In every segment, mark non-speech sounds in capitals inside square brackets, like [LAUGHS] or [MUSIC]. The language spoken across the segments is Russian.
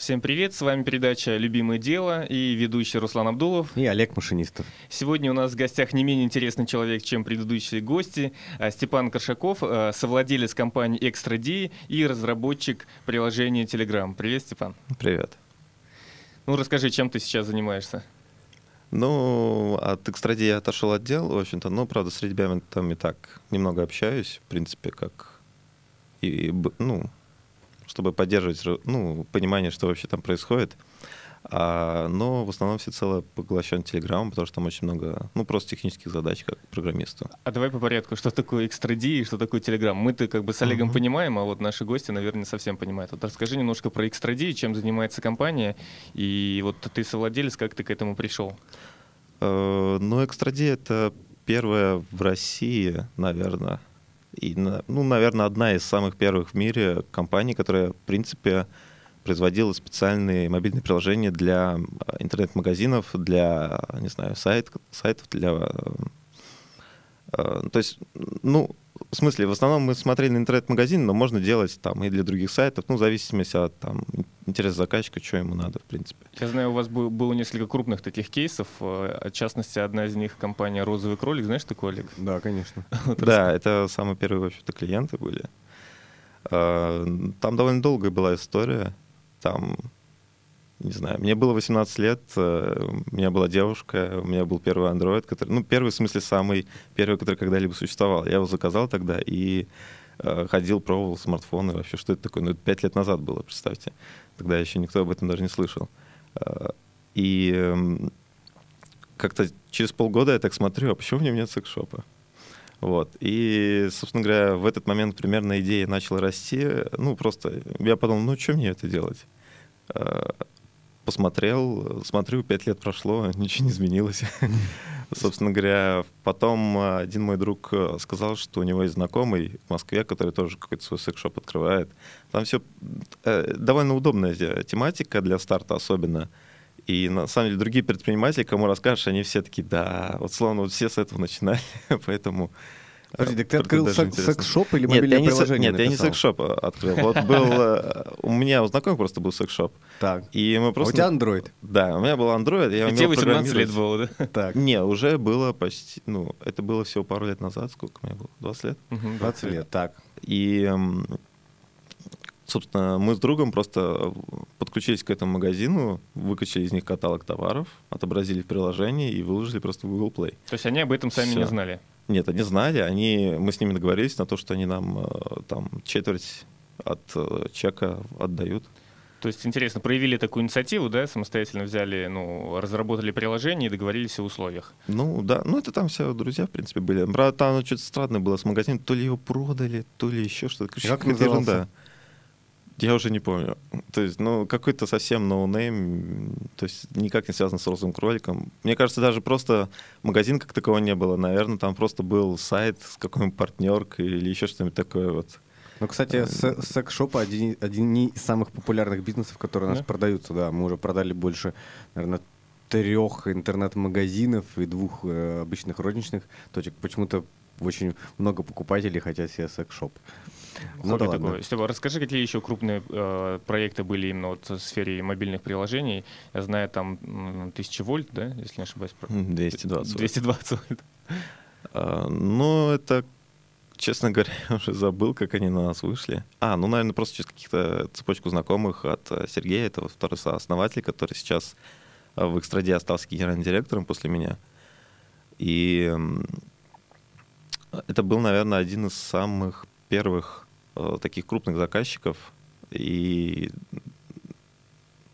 Всем привет, с вами передача «Любимое дело» и ведущий Руслан Абдулов. И Олег Машинистов. Сегодня у нас в гостях не менее интересный человек, чем предыдущие гости. А, Степан Коршаков, а, совладелец компании «Экстради» и разработчик приложения Telegram. Привет, Степан. Привет. Ну, расскажи, чем ты сейчас занимаешься? Ну, от экстради я отошел от дел, в общем-то, но, правда, с ребятами там и так немного общаюсь, в принципе, как и, ну, чтобы поддерживать ну, понимание, что вообще там происходит. А, но в основном всецело поглощен Telegram, потому что там очень много, ну, просто технических задач как программисту. А давай по порядку, что такое Extra и что такое Telegram? Мы-то как бы с Олегом uh-huh. понимаем, а вот наши гости, наверное, не совсем понимают. Вот расскажи немножко про Extra чем занимается компания, и вот ты совладелец, как ты к этому пришел? Uh, ну, Extra это первая в России, наверное, и, ну, наверное, одна из самых первых в мире компаний, которая, в принципе, производила специальные мобильные приложения для интернет-магазинов, для, не знаю, сайт, сайтов, для... Э, э, то есть, ну, в смысле, в основном мы смотрели на интернет-магазин, но можно делать там и для других сайтов, ну, в зависимости от там, интереса заказчика, что ему надо, в принципе. Я знаю, у вас было несколько крупных таких кейсов. Э, в частности, одна из них компания «Розовый кролик». Знаешь такой, Олег? Да, конечно. [LAUGHS] Да, это самые первые, в общем-то, клиенты были. Э, там довольно долгая была история. Там не знаю, мне было 18 лет, э, у меня была девушка, у меня был первый Android, который, ну, первый, в смысле, самый первый, который когда-либо существовал. Я его заказал тогда и э, ходил, пробовал смартфоны, вообще, что это такое. Ну, это 5 лет назад было, представьте. Тогда еще никто об этом даже не слышал. Э, и э, как-то через полгода я так смотрю, а почему в нем нет секс-шопа? Вот. И, собственно говоря, в этот момент примерно идея начала расти. Ну, просто я подумал, ну, что мне это делать? Э, посмотрел, смотрю, пять лет прошло, [LAUGHS] ничего не изменилось. [LAUGHS] Собственно говоря, потом один мой друг сказал, что у него есть знакомый в Москве, который тоже какой-то свой секс-шоп открывает. Там все э, довольно удобная тематика для старта особенно. И на самом деле другие предприниматели, кому расскажешь, они все такие, да, вот словно вот все с этого начинали, [LAUGHS] поэтому Подожди, так ты открыл секс-шоп или мобильное нет, приложение Нет, я не секс-шоп открыл. Вот был... Э, у меня у знакомых просто был секс-шоп. Так. И мы просто... А у тебя Android? Да, у меня был Android. Я и тебе 18 лет было, да? Так. Не, уже было почти... Ну, это было всего пару лет назад. Сколько мне было? 20 лет? 20 лет, так. И собственно, мы с другом просто подключились к этому магазину, выкачали из них каталог товаров, отобразили в приложении и выложили просто в Google Play. То есть они об этом сами Все. не знали? Нет, они знали, они, мы с ними договорились на то, что они нам э, там четверть от э, чека отдают. То есть, интересно, проявили такую инициативу, да, самостоятельно взяли, ну, разработали приложение и договорились о условиях? Ну, да, ну, это там все друзья, в принципе, были. Правда, там что-то странное было с магазином, то ли его продали, то ли еще что-то. Как назывался? ерунда. Я уже не помню. То есть, ну, какой-то совсем ноунейм, то есть никак не связан с розовым кроликом. Мне кажется, даже просто магазин как такового не было. Наверное, там просто был сайт с какой-нибудь партнеркой или еще что-нибудь такое вот. Ну, кстати, э, секс-шоп один, один из самых популярных бизнесов, которые у нас да? продаются. Да, мы уже продали больше, наверное, трех интернет-магазинов и двух э, обычных розничных точек. Почему-то очень много покупателей хотят себе секс-шоп. Ну, да такое. Степа, расскажи, какие еще крупные э, проекты были именно вот в сфере мобильных приложений. Я знаю, там 1000 вольт, да, если не ошибаюсь? 220 220 вольт. А, ну, это, честно говоря, [LAUGHS] уже забыл, как они на нас вышли. А, ну, наверное, просто через каких-то цепочку знакомых от э, Сергея, это второй сооснователь, который сейчас э, в Экстраде остался генеральным директором после меня. И это был, наверное, один из самых первых э, таких крупных заказчиков. И,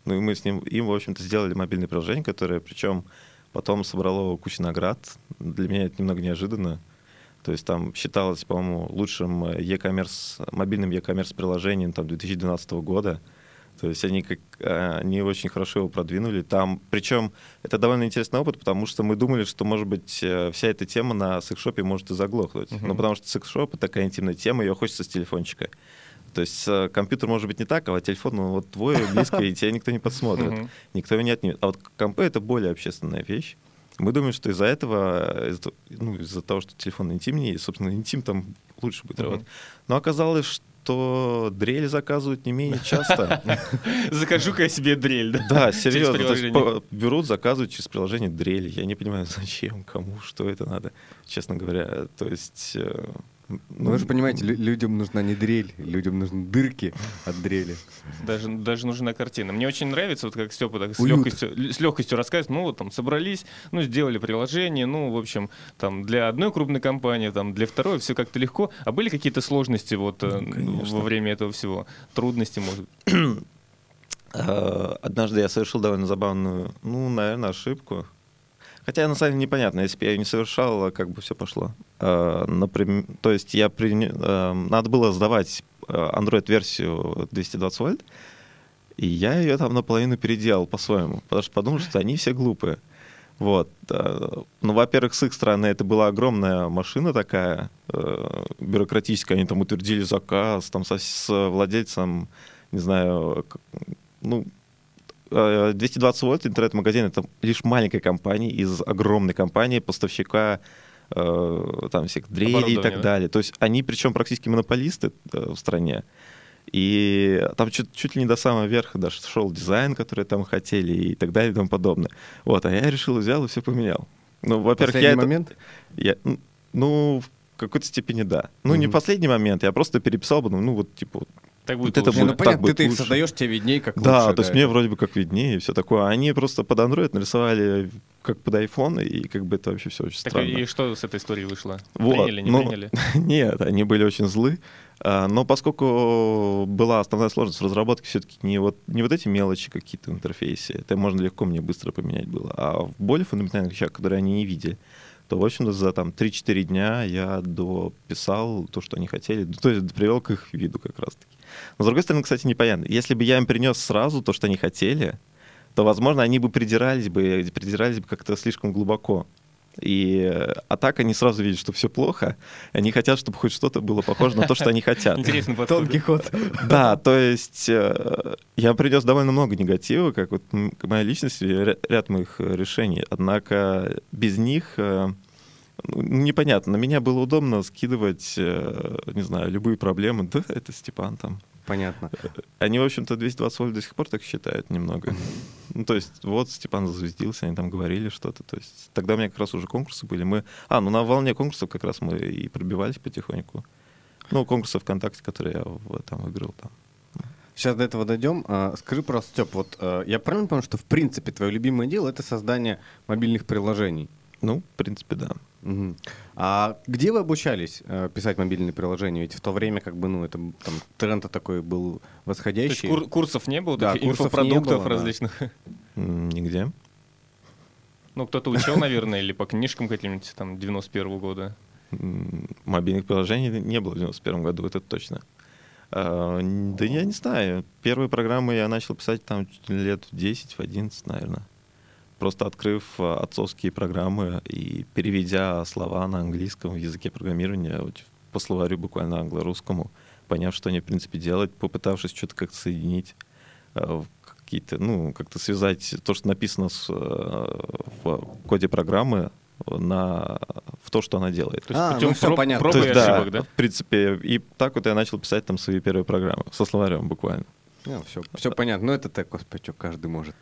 ну, и мы с ним, им, в общем-то, сделали мобильное приложение, которое, причем, потом собрало кучу наград. Для меня это немного неожиданно. То есть там считалось, по-моему, лучшим e-commerce, мобильным e-commerce приложением там, 2012 года. То есть они, как, э, они очень хорошо его продвинули. Там, причем это довольно интересный опыт, потому что мы думали, что, может быть, э, вся эта тема на секс-шопе может и заглохнуть. Uh-huh. Ну, потому что секс-шоп — это такая интимная тема, ее хочется с телефончика. То есть э, компьютер может быть не так, а телефон, ну, вот твой близко, и тебя никто не подсмотрит. Uh-huh. Никто его не отнимет. А вот компы — это более общественная вещь. Мы думаем, что из-за этого, из ну, из-за того, что телефон интимнее, собственно, интим там лучше будет uh-huh. работать. Но оказалось, что дрель заказывают не менее часто. [LAUGHS] Закажу-ка я себе дрель, да? Да, серьезно. Берут, заказывают через приложение дрель. Я не понимаю, [LAUGHS] зачем, кому, что это надо, честно говоря. То есть э, ну, вы же понимаете, людям нужна не дрель, людям нужны дырки от дрели. Даже, даже нужна картина. Мне очень нравится, вот как Степа так с легкостью, с легкостью рассказывает, ну вот там собрались, ну сделали приложение, ну в общем там для одной крупной компании, там для второй все как-то легко. А были какие-то сложности вот э, ну, во время этого всего? Трудности, может? [CLEARS THROAT] А, однажды я совершил довольно забавную, ну, наверное, ошибку. Хотя, на самом деле, непонятно, если бы я ее не совершал, как бы все пошло. Э, например, то есть я при... Э, надо было сдавать э, Android-версию 220 вольт, и я ее там наполовину переделал по-своему, потому что подумал, что они все глупые. Вот. Ну, во-первых, с их стороны это была огромная машина такая, бюрократическая, они там утвердили заказ, там со, с владельцем, не знаю, ну, 220 вольт интернет-магазин это лишь маленькая компания из огромной компании, поставщика э, там всех дрелей и так да? далее. То есть они, причем практически монополисты э, в стране. И там чуть, чуть ли не до самого верха даже шел дизайн, который там хотели и так далее и тому подобное. Вот, а я решил, взял и все поменял. Ну, во-первых, я момент? Это, я, ну, в какой-то степени да. Ну, mm-hmm. не последний момент, я просто переписал, ну, вот, типа, так будет вот это будет, ну, понятно, ты, ты их создаешь, тебе виднее, как да, лучше. То есть мне вроде бы как виднее и все такое. А они просто под Android нарисовали как под iPhone, и как бы это вообще все очень так странно. И что с этой историей вышло? Вот. Приняли, не ну, приняли? [LAUGHS] Нет, они были очень злы. А, но поскольку была основная сложность в разработке все-таки не вот, не вот эти мелочи какие-то в интерфейсе, это можно легко мне быстро поменять было, а в более фундаментальных вещах, которые они не видели, то, в общем-то, за там 3-4 дня я дописал то, что они хотели, то есть привел к их виду как раз-таки. Но, с другой стороны, кстати, непонятно. Если бы я им принес сразу то, что они хотели, то, возможно, они бы придирались бы, придирались бы как-то слишком глубоко. И, а так они сразу видят, что все плохо. Они хотят, чтобы хоть что-то было похоже на то, что они хотят. [LAUGHS] Интересно, тонкий ход. Да, то есть э, я принес довольно много негатива, как вот моя личность, ряд моих решений. Однако без них э, ну, непонятно. На меня было удобно скидывать, э, не знаю, любые проблемы. [LAUGHS] Да, это Степан там. Понятно. Э, они, в общем-то, 220 вольт до сих пор так считают немного. Ну, то есть, вот Степан зазвездился, они там говорили что-то. То есть, тогда у меня как раз уже конкурсы были. Мы... А, ну на волне конкурсов как раз мы и пробивались потихоньку. Ну, конкурсы ВКонтакте, которые я там выиграл там. Сейчас до этого дойдем. А, скажи просто, Степ, вот а, я правильно понимаю, что в принципе твое любимое дело это создание мобильных приложений? Ну, в принципе, да. Угу. А где вы обучались э, писать мобильные приложения? Ведь в то время как бы, ну, это там тренд такой был восходящий. То есть кур- курсов не было? Да, таких курсов инфопродуктов было, различных? Да. Нигде. Ну, кто-то учил, наверное, или по книжкам каким-нибудь там 91-го года? Мобильных приложений не было в 91 году, это точно. А, да я не знаю. Первые программы я начал писать там лет в 10, в 11, наверное просто открыв э, отцовские программы и переведя слова на английском в языке программирования по словарю буквально англо-русскому, поняв, что они в принципе делать, попытавшись что-то как-то соединить, э, какие-то, ну, как-то связать то, что написано с, э, в коде программы на, в то, что она делает. То есть а, путем ну, все проб, понятно. То есть, да, ошибок, да? В принципе, и так вот я начал писать там свои первые программы со словарем буквально. Ну, все, все понятно. Ну, это так, господи, что каждый может.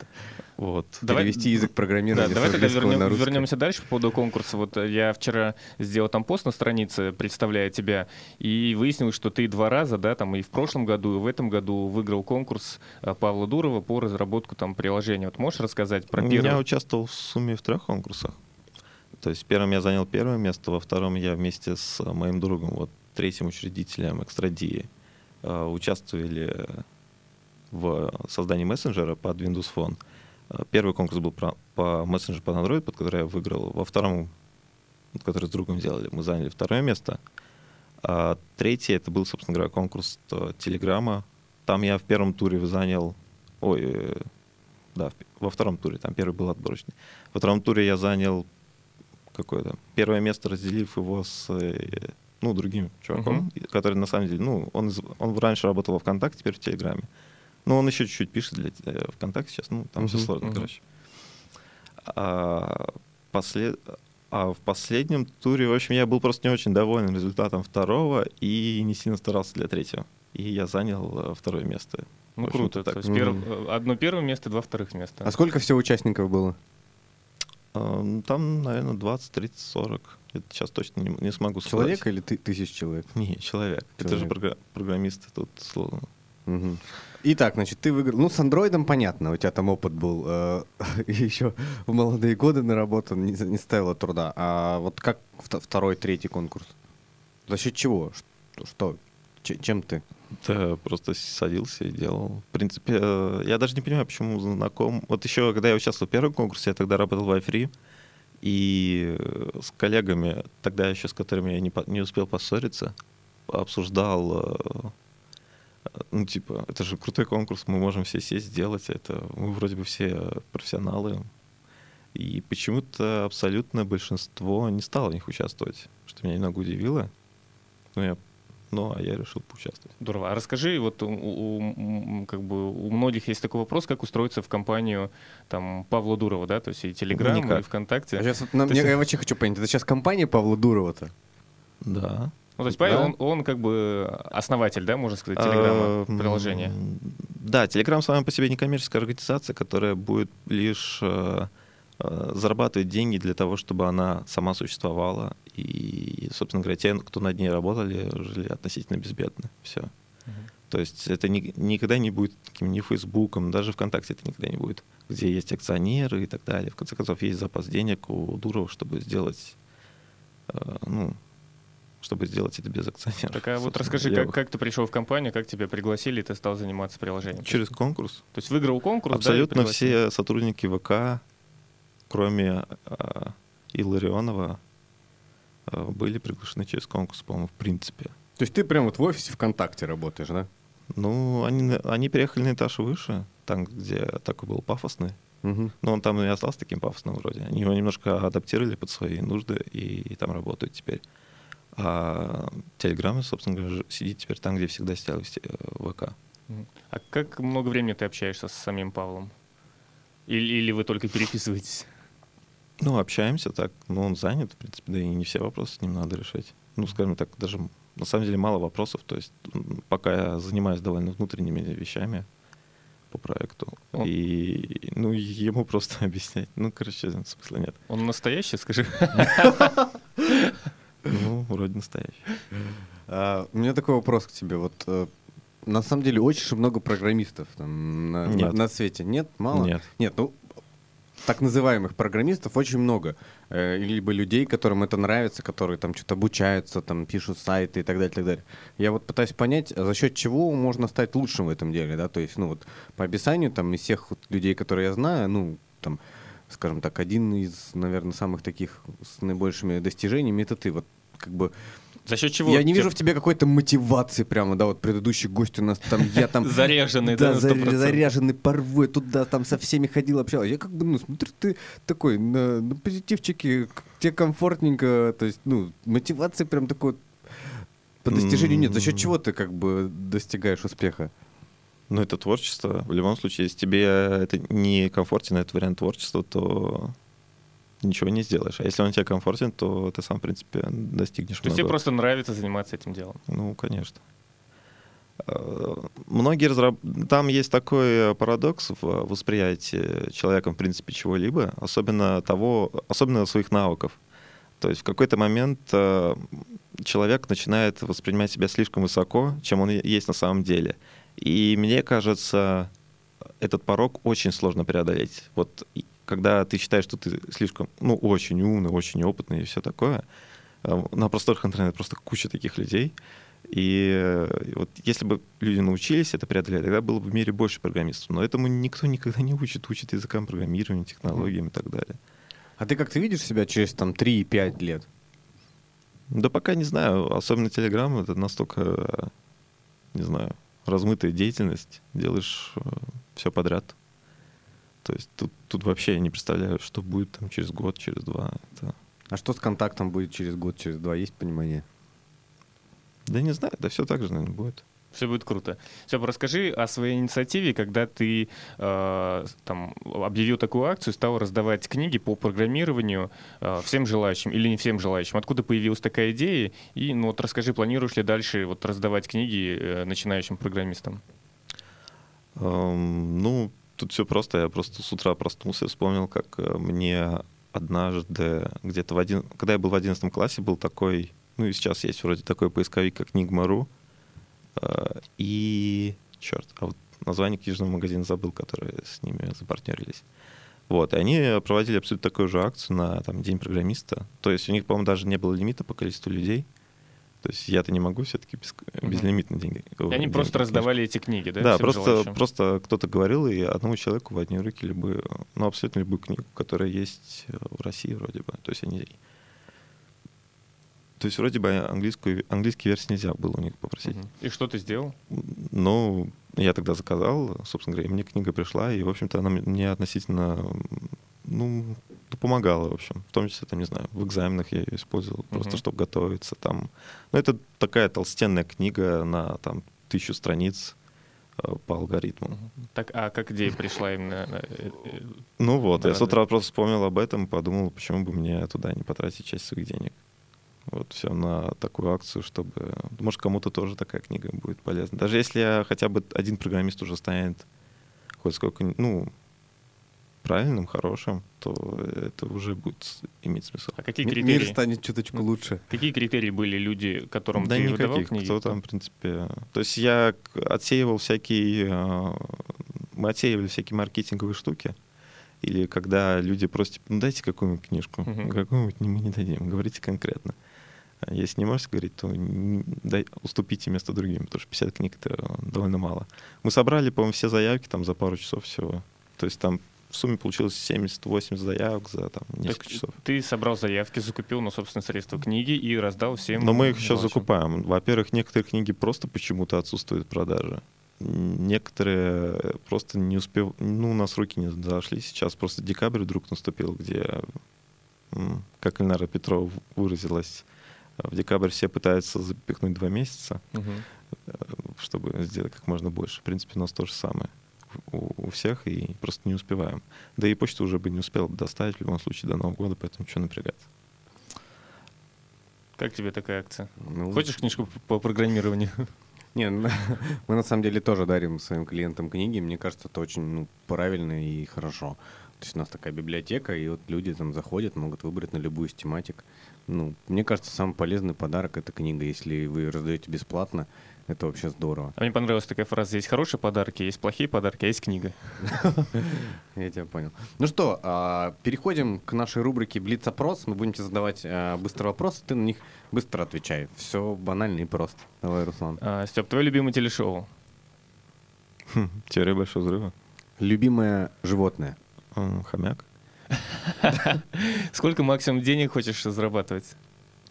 Вот. Давай, Перевести язык программирования. Да, давай тогда вернем, вернемся дальше по поводу конкурса. Вот э, я вчера сделал там пост на странице, представляя тебя, и выяснилось, что ты два раза, да, там и в прошлом году, и в этом году выиграл конкурс э, Павла Дурова по разработку там приложения. Вот можешь рассказать про первый? Я участвовал в сумме в трех конкурсах. То есть первым я занял первое место, во втором я вместе с моим другом, вот третьим учредителем Экстрадии, э, участвовали в создании мессенджера под Windows Phone. Э, первый конкурс был про, по мессенджеру под Android, под который я выиграл. Во втором, который с другом делали, мы заняли второе место. А третий это был, собственно говоря, конкурс э, Телеграма. Там я в первом туре занял... Ой, э, да, во втором туре, там первый был отборочный. Во втором туре я занял какое-то первое место, разделив его с ну, другим чуваком, uh-huh. который на самом деле, ну, он, он раньше работал во ВКонтакте, теперь в Телеграме. Ну, он еще чуть-чуть пишет для э, ВКонтакте сейчас, ну, там uh-huh, все сложно, uh-huh. короче. А, послед... а в последнем туре, в общем, я был просто не очень доволен результатом второго и не сильно старался для третьего. и я занял второе место. Ну круто, так. то есть перв... одно первое место, два вторых места. А сколько всего участников было? Ну, там, наверное, 20, 30, 40. Это сейчас точно не, не смогу сказать. Человек или ты, тысяч человек? Не, человек. человек. Это же програ- программисты тут сложно. Угу. Итак, значит, ты выиграл. Ну, с андроидом понятно, у тебя там опыт был. Э, [LAUGHS] еще в молодые годы наработан, не, не ставило труда. А вот как второй, третий конкурс? За счет чего? Что? что? Чем ты? Да, просто садился и делал. В принципе, э, я даже не понимаю, почему знаком. Вот еще, когда я участвовал в первом конкурсе, я тогда работал в iFree, и э, с коллегами, тогда еще с которыми я не, не успел поссориться, обсуждал, э, ну, типа, это же крутой конкурс, мы можем все сесть, сделать это. Мы вроде бы все профессионалы. И почему-то абсолютное большинство не стало в них участвовать, что меня немного удивило. Ну, я ну, а я решил поучаствовать. Здорово. А расскажи, вот у, у, как бы у многих есть такой вопрос, как устроиться в компанию там Павла Дурова, да, то есть и Телеграм, и ВКонтакте. А сейчас вот, нам, я вообще хочу понять, это сейчас компания Павла Дурова-то? Да. Ну, то есть Павел, да? он, он как бы основатель, да, можно сказать, Телеграма, приложения? Да, Телеграм сама по себе не коммерческая организация, которая будет лишь э, э, зарабатывать деньги для того, чтобы она сама существовала и, собственно говоря, те, кто над ней работали, жили относительно безбедно. Все. То есть это ни, никогда не будет таким ни Фейсбуком, даже ВКонтакте это никогда не будет, где есть акционеры и так далее. В конце концов, есть запас денег у Дурова, чтобы сделать, э, ну, чтобы сделать это без акционеров. Так а вот расскажи, как, как ты пришел в компанию, как тебя пригласили, и ты стал заниматься приложением? Через конкурс. То есть выиграл конкурс, Абсолютно да, все сотрудники ВК, кроме э, Илларионова, Э, были приглашены через конкурс, по-моему, в принципе. То есть ты прямо вот в офисе ВКонтакте работаешь, да? Ну, они, они переехали на этаж выше, там, где такой был пафосный. Угу. Но он там и остался таким пафосным вроде. Они его немножко адаптировали под свои нужды и, и там работают теперь. А Телеграм, собственно говоря, сидит теперь там, где всегда сидел в э, ВК. А как много времени ты общаешься с самим Павлом? Или, или вы только переписываетесь? Ну, общаемся так. Ну, он занят, в принципе, да и не все вопросы с ним надо решать. Ну, скажем так, даже на самом деле мало вопросов. То есть пока я занимаюсь довольно внутренними вещами по проекту. Он... И, ну, ему просто [LAUGHS] объяснять. Ну, короче, смысла нет. Он настоящий, скажи? [LAUGHS] Ну, [LAUGHS] вроде настоящий. А, у меня такой вопрос к тебе. Вот э, на самом деле очень много программистов там, на, на, на свете. Нет? Мало? Нет. Нет, ну так называемых программистов очень много. Э, либо людей, которым это нравится, которые там что-то обучаются, там пишут сайты и так далее, и так далее. Я вот пытаюсь понять, за счет чего можно стать лучшим в этом деле, да, то есть, ну вот по описанию там из всех вот, людей, которые я знаю, ну там, скажем так, один из, наверное, самых таких с наибольшими достижениями это ты. Вот как бы за счет чего? Я не вижу в тебе какой-то мотивации прямо, да, вот предыдущий гость у нас там, я там... [LAUGHS] Заряженный, да, заряженный порвой, туда там со всеми ходил, общался. Я как бы, ну, смотрю, ты такой на, на позитивчике, тебе комфортненько, то есть, ну, мотивации прям такой по достижению нет. За счет чего ты как бы достигаешь успеха? Ну, это творчество. В любом случае, если тебе это не комфортен, этот вариант творчества, то ничего не сделаешь. А если он тебе комфортен, то ты сам, в принципе, достигнешь То есть тебе просто нравится заниматься этим делом? Ну, конечно. А, многие разраб... Там есть такой парадокс в восприятии человеком, в принципе, чего-либо, особенно того, особенно своих навыков. То есть в какой-то момент человек начинает воспринимать себя слишком высоко, чем он есть на самом деле. И мне кажется, этот порог очень сложно преодолеть. Вот когда ты считаешь, что ты слишком, ну, очень умный, очень опытный и все такое, э, на просторах интернета просто куча таких людей. И э, вот если бы люди научились это преодолеть, тогда было бы в мире больше программистов. Но этому никто никогда не учит, учит языкам программирования, технологиям и так далее. А ты как ты видишь себя через там 3-5 лет? Да пока не знаю. Особенно Telegram это настолько, не знаю, размытая деятельность. Делаешь э, все подряд. То есть тут, тут вообще я не представляю, что будет там через год, через два. Это... А что с контактом будет через год, через два? Есть понимание? Да не знаю, да все так же, наверное, будет. Все будет круто. Все, расскажи о своей инициативе, когда ты э, там объявил такую акцию, стал раздавать книги по программированию э, всем желающим или не всем желающим. Откуда появилась такая идея? И ну вот расскажи, планируешь ли дальше вот раздавать книги э, начинающим программистам? Um, ну, тут все просто. Я просто с утра проснулся вспомнил, как э, мне однажды где-то в один... Когда я был в одиннадцатом классе, был такой... Ну и сейчас есть вроде такой поисковик, как Nigma.ru. Э, и... Черт, а вот название книжного магазина забыл, который с ними запартнерились. Вот, и они проводили абсолютно такую же акцию на там, День программиста. То есть у них, по-моему, даже не было лимита по количеству людей. То есть я-то не могу все-таки без, угу. безлимитно деньги. И они деньги, просто раздавали эти книги, да? Да, просто, просто кто-то говорил, и одному человеку в одни руки любую, ну, абсолютно любую книгу, которая есть в России вроде бы. То есть они... То есть вроде бы английскую, английский версии нельзя было у них попросить. Угу. И что ты сделал? Ну, я тогда заказал, собственно говоря, и мне книга пришла, и, в общем-то, она мне относительно, ну, помогала, в общем. В том числе, там, не знаю, в экзаменах я ее использовал, uh-huh. просто чтобы готовиться. Там. Ну, это такая толстенная книга на там тысячу страниц э, по алгоритму. Так, а как идея пришла именно? Э, э, ну вот, да, я с утра да. просто вспомнил об этом, подумал, почему бы мне туда не потратить часть своих денег. Вот все на такую акцию, чтобы... Может, кому-то тоже такая книга будет полезна. Даже если я хотя бы один программист уже станет хоть сколько... Ну, правильным, хорошим, то это уже будет иметь смысл. А какие критерии? Мир станет чуточку лучше. Какие критерии были люди, которым да ты никаких, книги? кто там, в принципе... То есть я отсеивал всякие... А, мы отсеивали всякие маркетинговые штуки, или когда люди просят, ну дайте какую-нибудь книжку, uh-huh. какую-нибудь мы не дадим, говорите конкретно. А если не можете говорить, то не, дай, уступите место другим, потому что 50 книг — это довольно мало. Мы собрали, по-моему, все заявки там за пару часов всего. То есть там в сумме получилось 70-80 заявок за там, несколько часов. Ты собрал заявки, закупил на собственные средства книги и раздал всем. Но мы их сейчас закупаем. Во-первых, некоторые книги просто почему-то отсутствуют в продаже. Некоторые просто не успев... Ну, у нас руки не зашли. Сейчас просто декабрь вдруг наступил, где, как Ильнара Петрова выразилась, в декабрь все пытаются запихнуть два месяца, угу. чтобы сделать как можно больше. В принципе, у нас то же самое у, у всех и просто не успеваем. Да и почту уже бы не успел доставить в любом случае до Нового года, поэтому что напрягаться. Как тебе такая акция? Ну, Хочешь книжку по программированию? [LAUGHS] Не, ну, [LAUGHS] мы на самом деле тоже дарим своим клиентам книги. Мне кажется, это очень ну, правильно и хорошо. То есть у нас такая библиотека, и вот люди там заходят, могут выбрать на любую из тематик. Ну, мне кажется, самый полезный подарок — это книга. Если вы раздаете бесплатно, это вообще здорово. А мне понравилась такая фраза. Есть хорошие подарки, есть плохие подарки, а есть книга. [LAUGHS] Я тебя понял. Ну что, а, переходим к нашей рубрике Блиц-опрос. Мы будем тебе задавать а, быстрые вопросы, ты на них быстро отвечай. Все банально и просто. Давай, Руслан. А, Степ, твое любимое телешоу? Хм, теория большого взрыва. Любимое животное? Хомяк. [LAUGHS] Сколько максимум денег хочешь зарабатывать?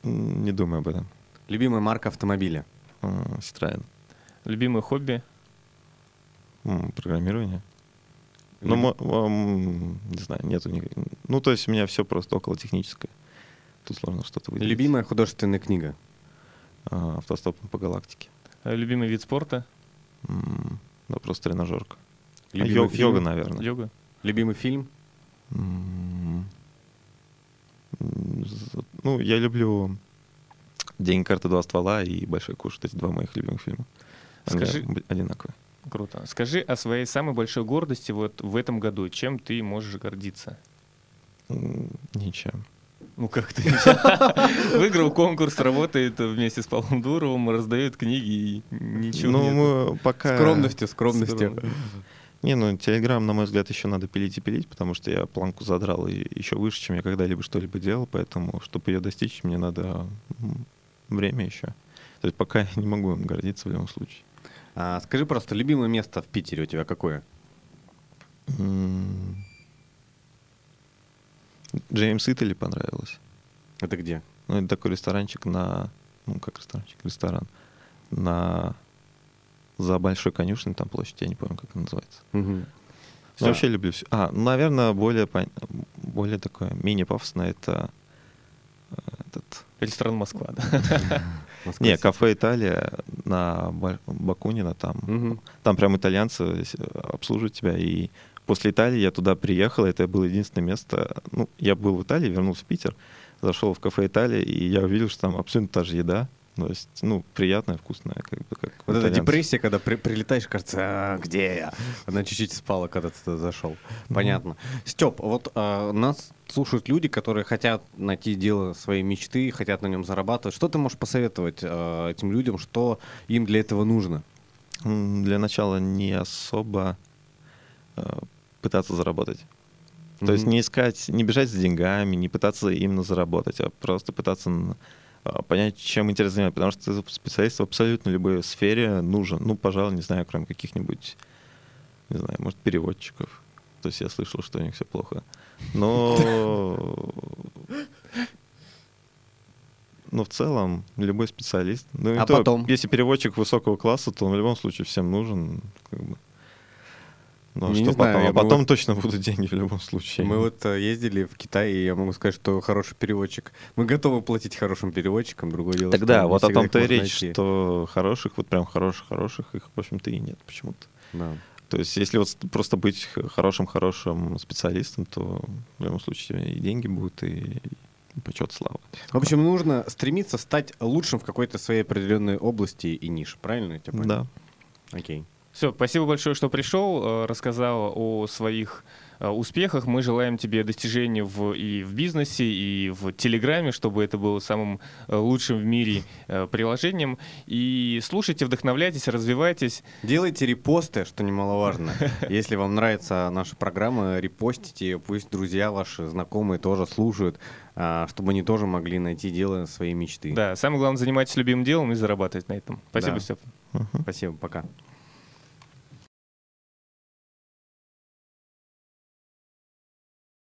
Не думаю об этом. Любимая марка автомобиля? Citroёn. Любимое хобби? Программирование. Ну, не знаю, нету никаких. Ну, то есть у меня все просто около техническое. Тут сложно что-то выделить. Любимая художественная книга? А, автостопом по галактике. А любимый вид спорта? Да, просто тренажерка. А, йог, йога, наверное. Йога. Любимый фильм? Ну, я люблю День карты два ствола и Большой куш. Это два моих любимых фильма. Скажи... одинаковые. Круто. Скажи о своей самой большой гордости вот в этом году. Чем ты можешь гордиться? Ничем. Ну как ты? Выиграл конкурс, работает вместе с Павлом Дуровым, раздает книги и ничего Ну, мы пока... Скромностью, скромностью. Не, ну, Телеграм, на мой взгляд, еще надо пилить и пилить, потому что я планку задрал еще выше, чем я когда-либо что-либо делал, поэтому, чтобы ее достичь, мне надо время еще. То есть пока [LAUGHS] я не могу им гордиться в любом случае. А, скажи просто, любимое место в Питере у тебя какое? Джеймс Итали понравилось. Это где? Ну, это такой ресторанчик на... Ну, как ресторанчик? Ресторан. На... За Большой конюшней, там площадь, я не помню, как она называется. Угу. Я вообще люблю все. А, ну, наверное, более, более такое, менее пафосное, это этот... Ресторан Москва, да? Не, кафе Италия на Бакунина там. Там прям итальянцы обслуживают тебя. И после Италии я туда приехал, это было единственное место. Ну, я был в Италии, вернулся в Питер, зашел в кафе Италия, и я увидел, что там абсолютно та же еда. То есть, ну, приятная, вкусная, как бы как. Вот эта депрессия, когда при, прилетаешь, кажется, а, где я? Она чуть-чуть спала, когда ты туда зашел. Понятно. Mm-hmm. Степ, вот а, нас слушают люди, которые хотят найти дело своей мечты, хотят на нем зарабатывать. Что ты можешь посоветовать а, этим людям, что им для этого нужно? Для начала не особо а, пытаться заработать. То mm-hmm. есть не искать, не бежать за деньгами, не пытаться именно заработать, а просто пытаться понять, чем интересно заниматься, потому что специалист в абсолютно любой сфере нужен. Ну, пожалуй, не знаю, кроме каких-нибудь, не знаю, может, переводчиков. То есть я слышал, что у них все плохо. Но... [LAUGHS] Но в целом любой специалист. Ну, а то, потом? Если переводчик высокого класса, то он в любом случае всем нужен. Как бы. Ну, а что потом? Знаю, а потом мы... точно будут деньги в любом случае. Мы вот э, ездили в Китай, и я могу сказать, что хороший переводчик. Мы готовы платить хорошим переводчикам, другое дело. Тогда вот о том-то и речь, найти. что хороших, вот прям хороших-хороших, их, в общем-то, и нет почему-то. Да. То есть, если вот просто быть хорошим-хорошим специалистом, то в любом случае и деньги будут, и почет, слава. В общем, нужно стремиться стать лучшим в какой-то своей определенной области и нише, правильно я тебя понял? Да. Окей. Все, спасибо большое, что пришел, э, рассказал о своих э, успехах. Мы желаем тебе достижений в, и в бизнесе, и в Телеграме, чтобы это было самым э, лучшим в мире приложением. И слушайте, вдохновляйтесь, развивайтесь. Делайте репосты, что немаловажно. Если вам нравится наша программа, репостите ее, пусть друзья ваши, знакомые тоже слушают, чтобы они тоже могли найти дело своей мечты. Да, самое главное, занимайтесь любимым делом и зарабатывать на этом. Спасибо, да. Степ. Спасибо, пока.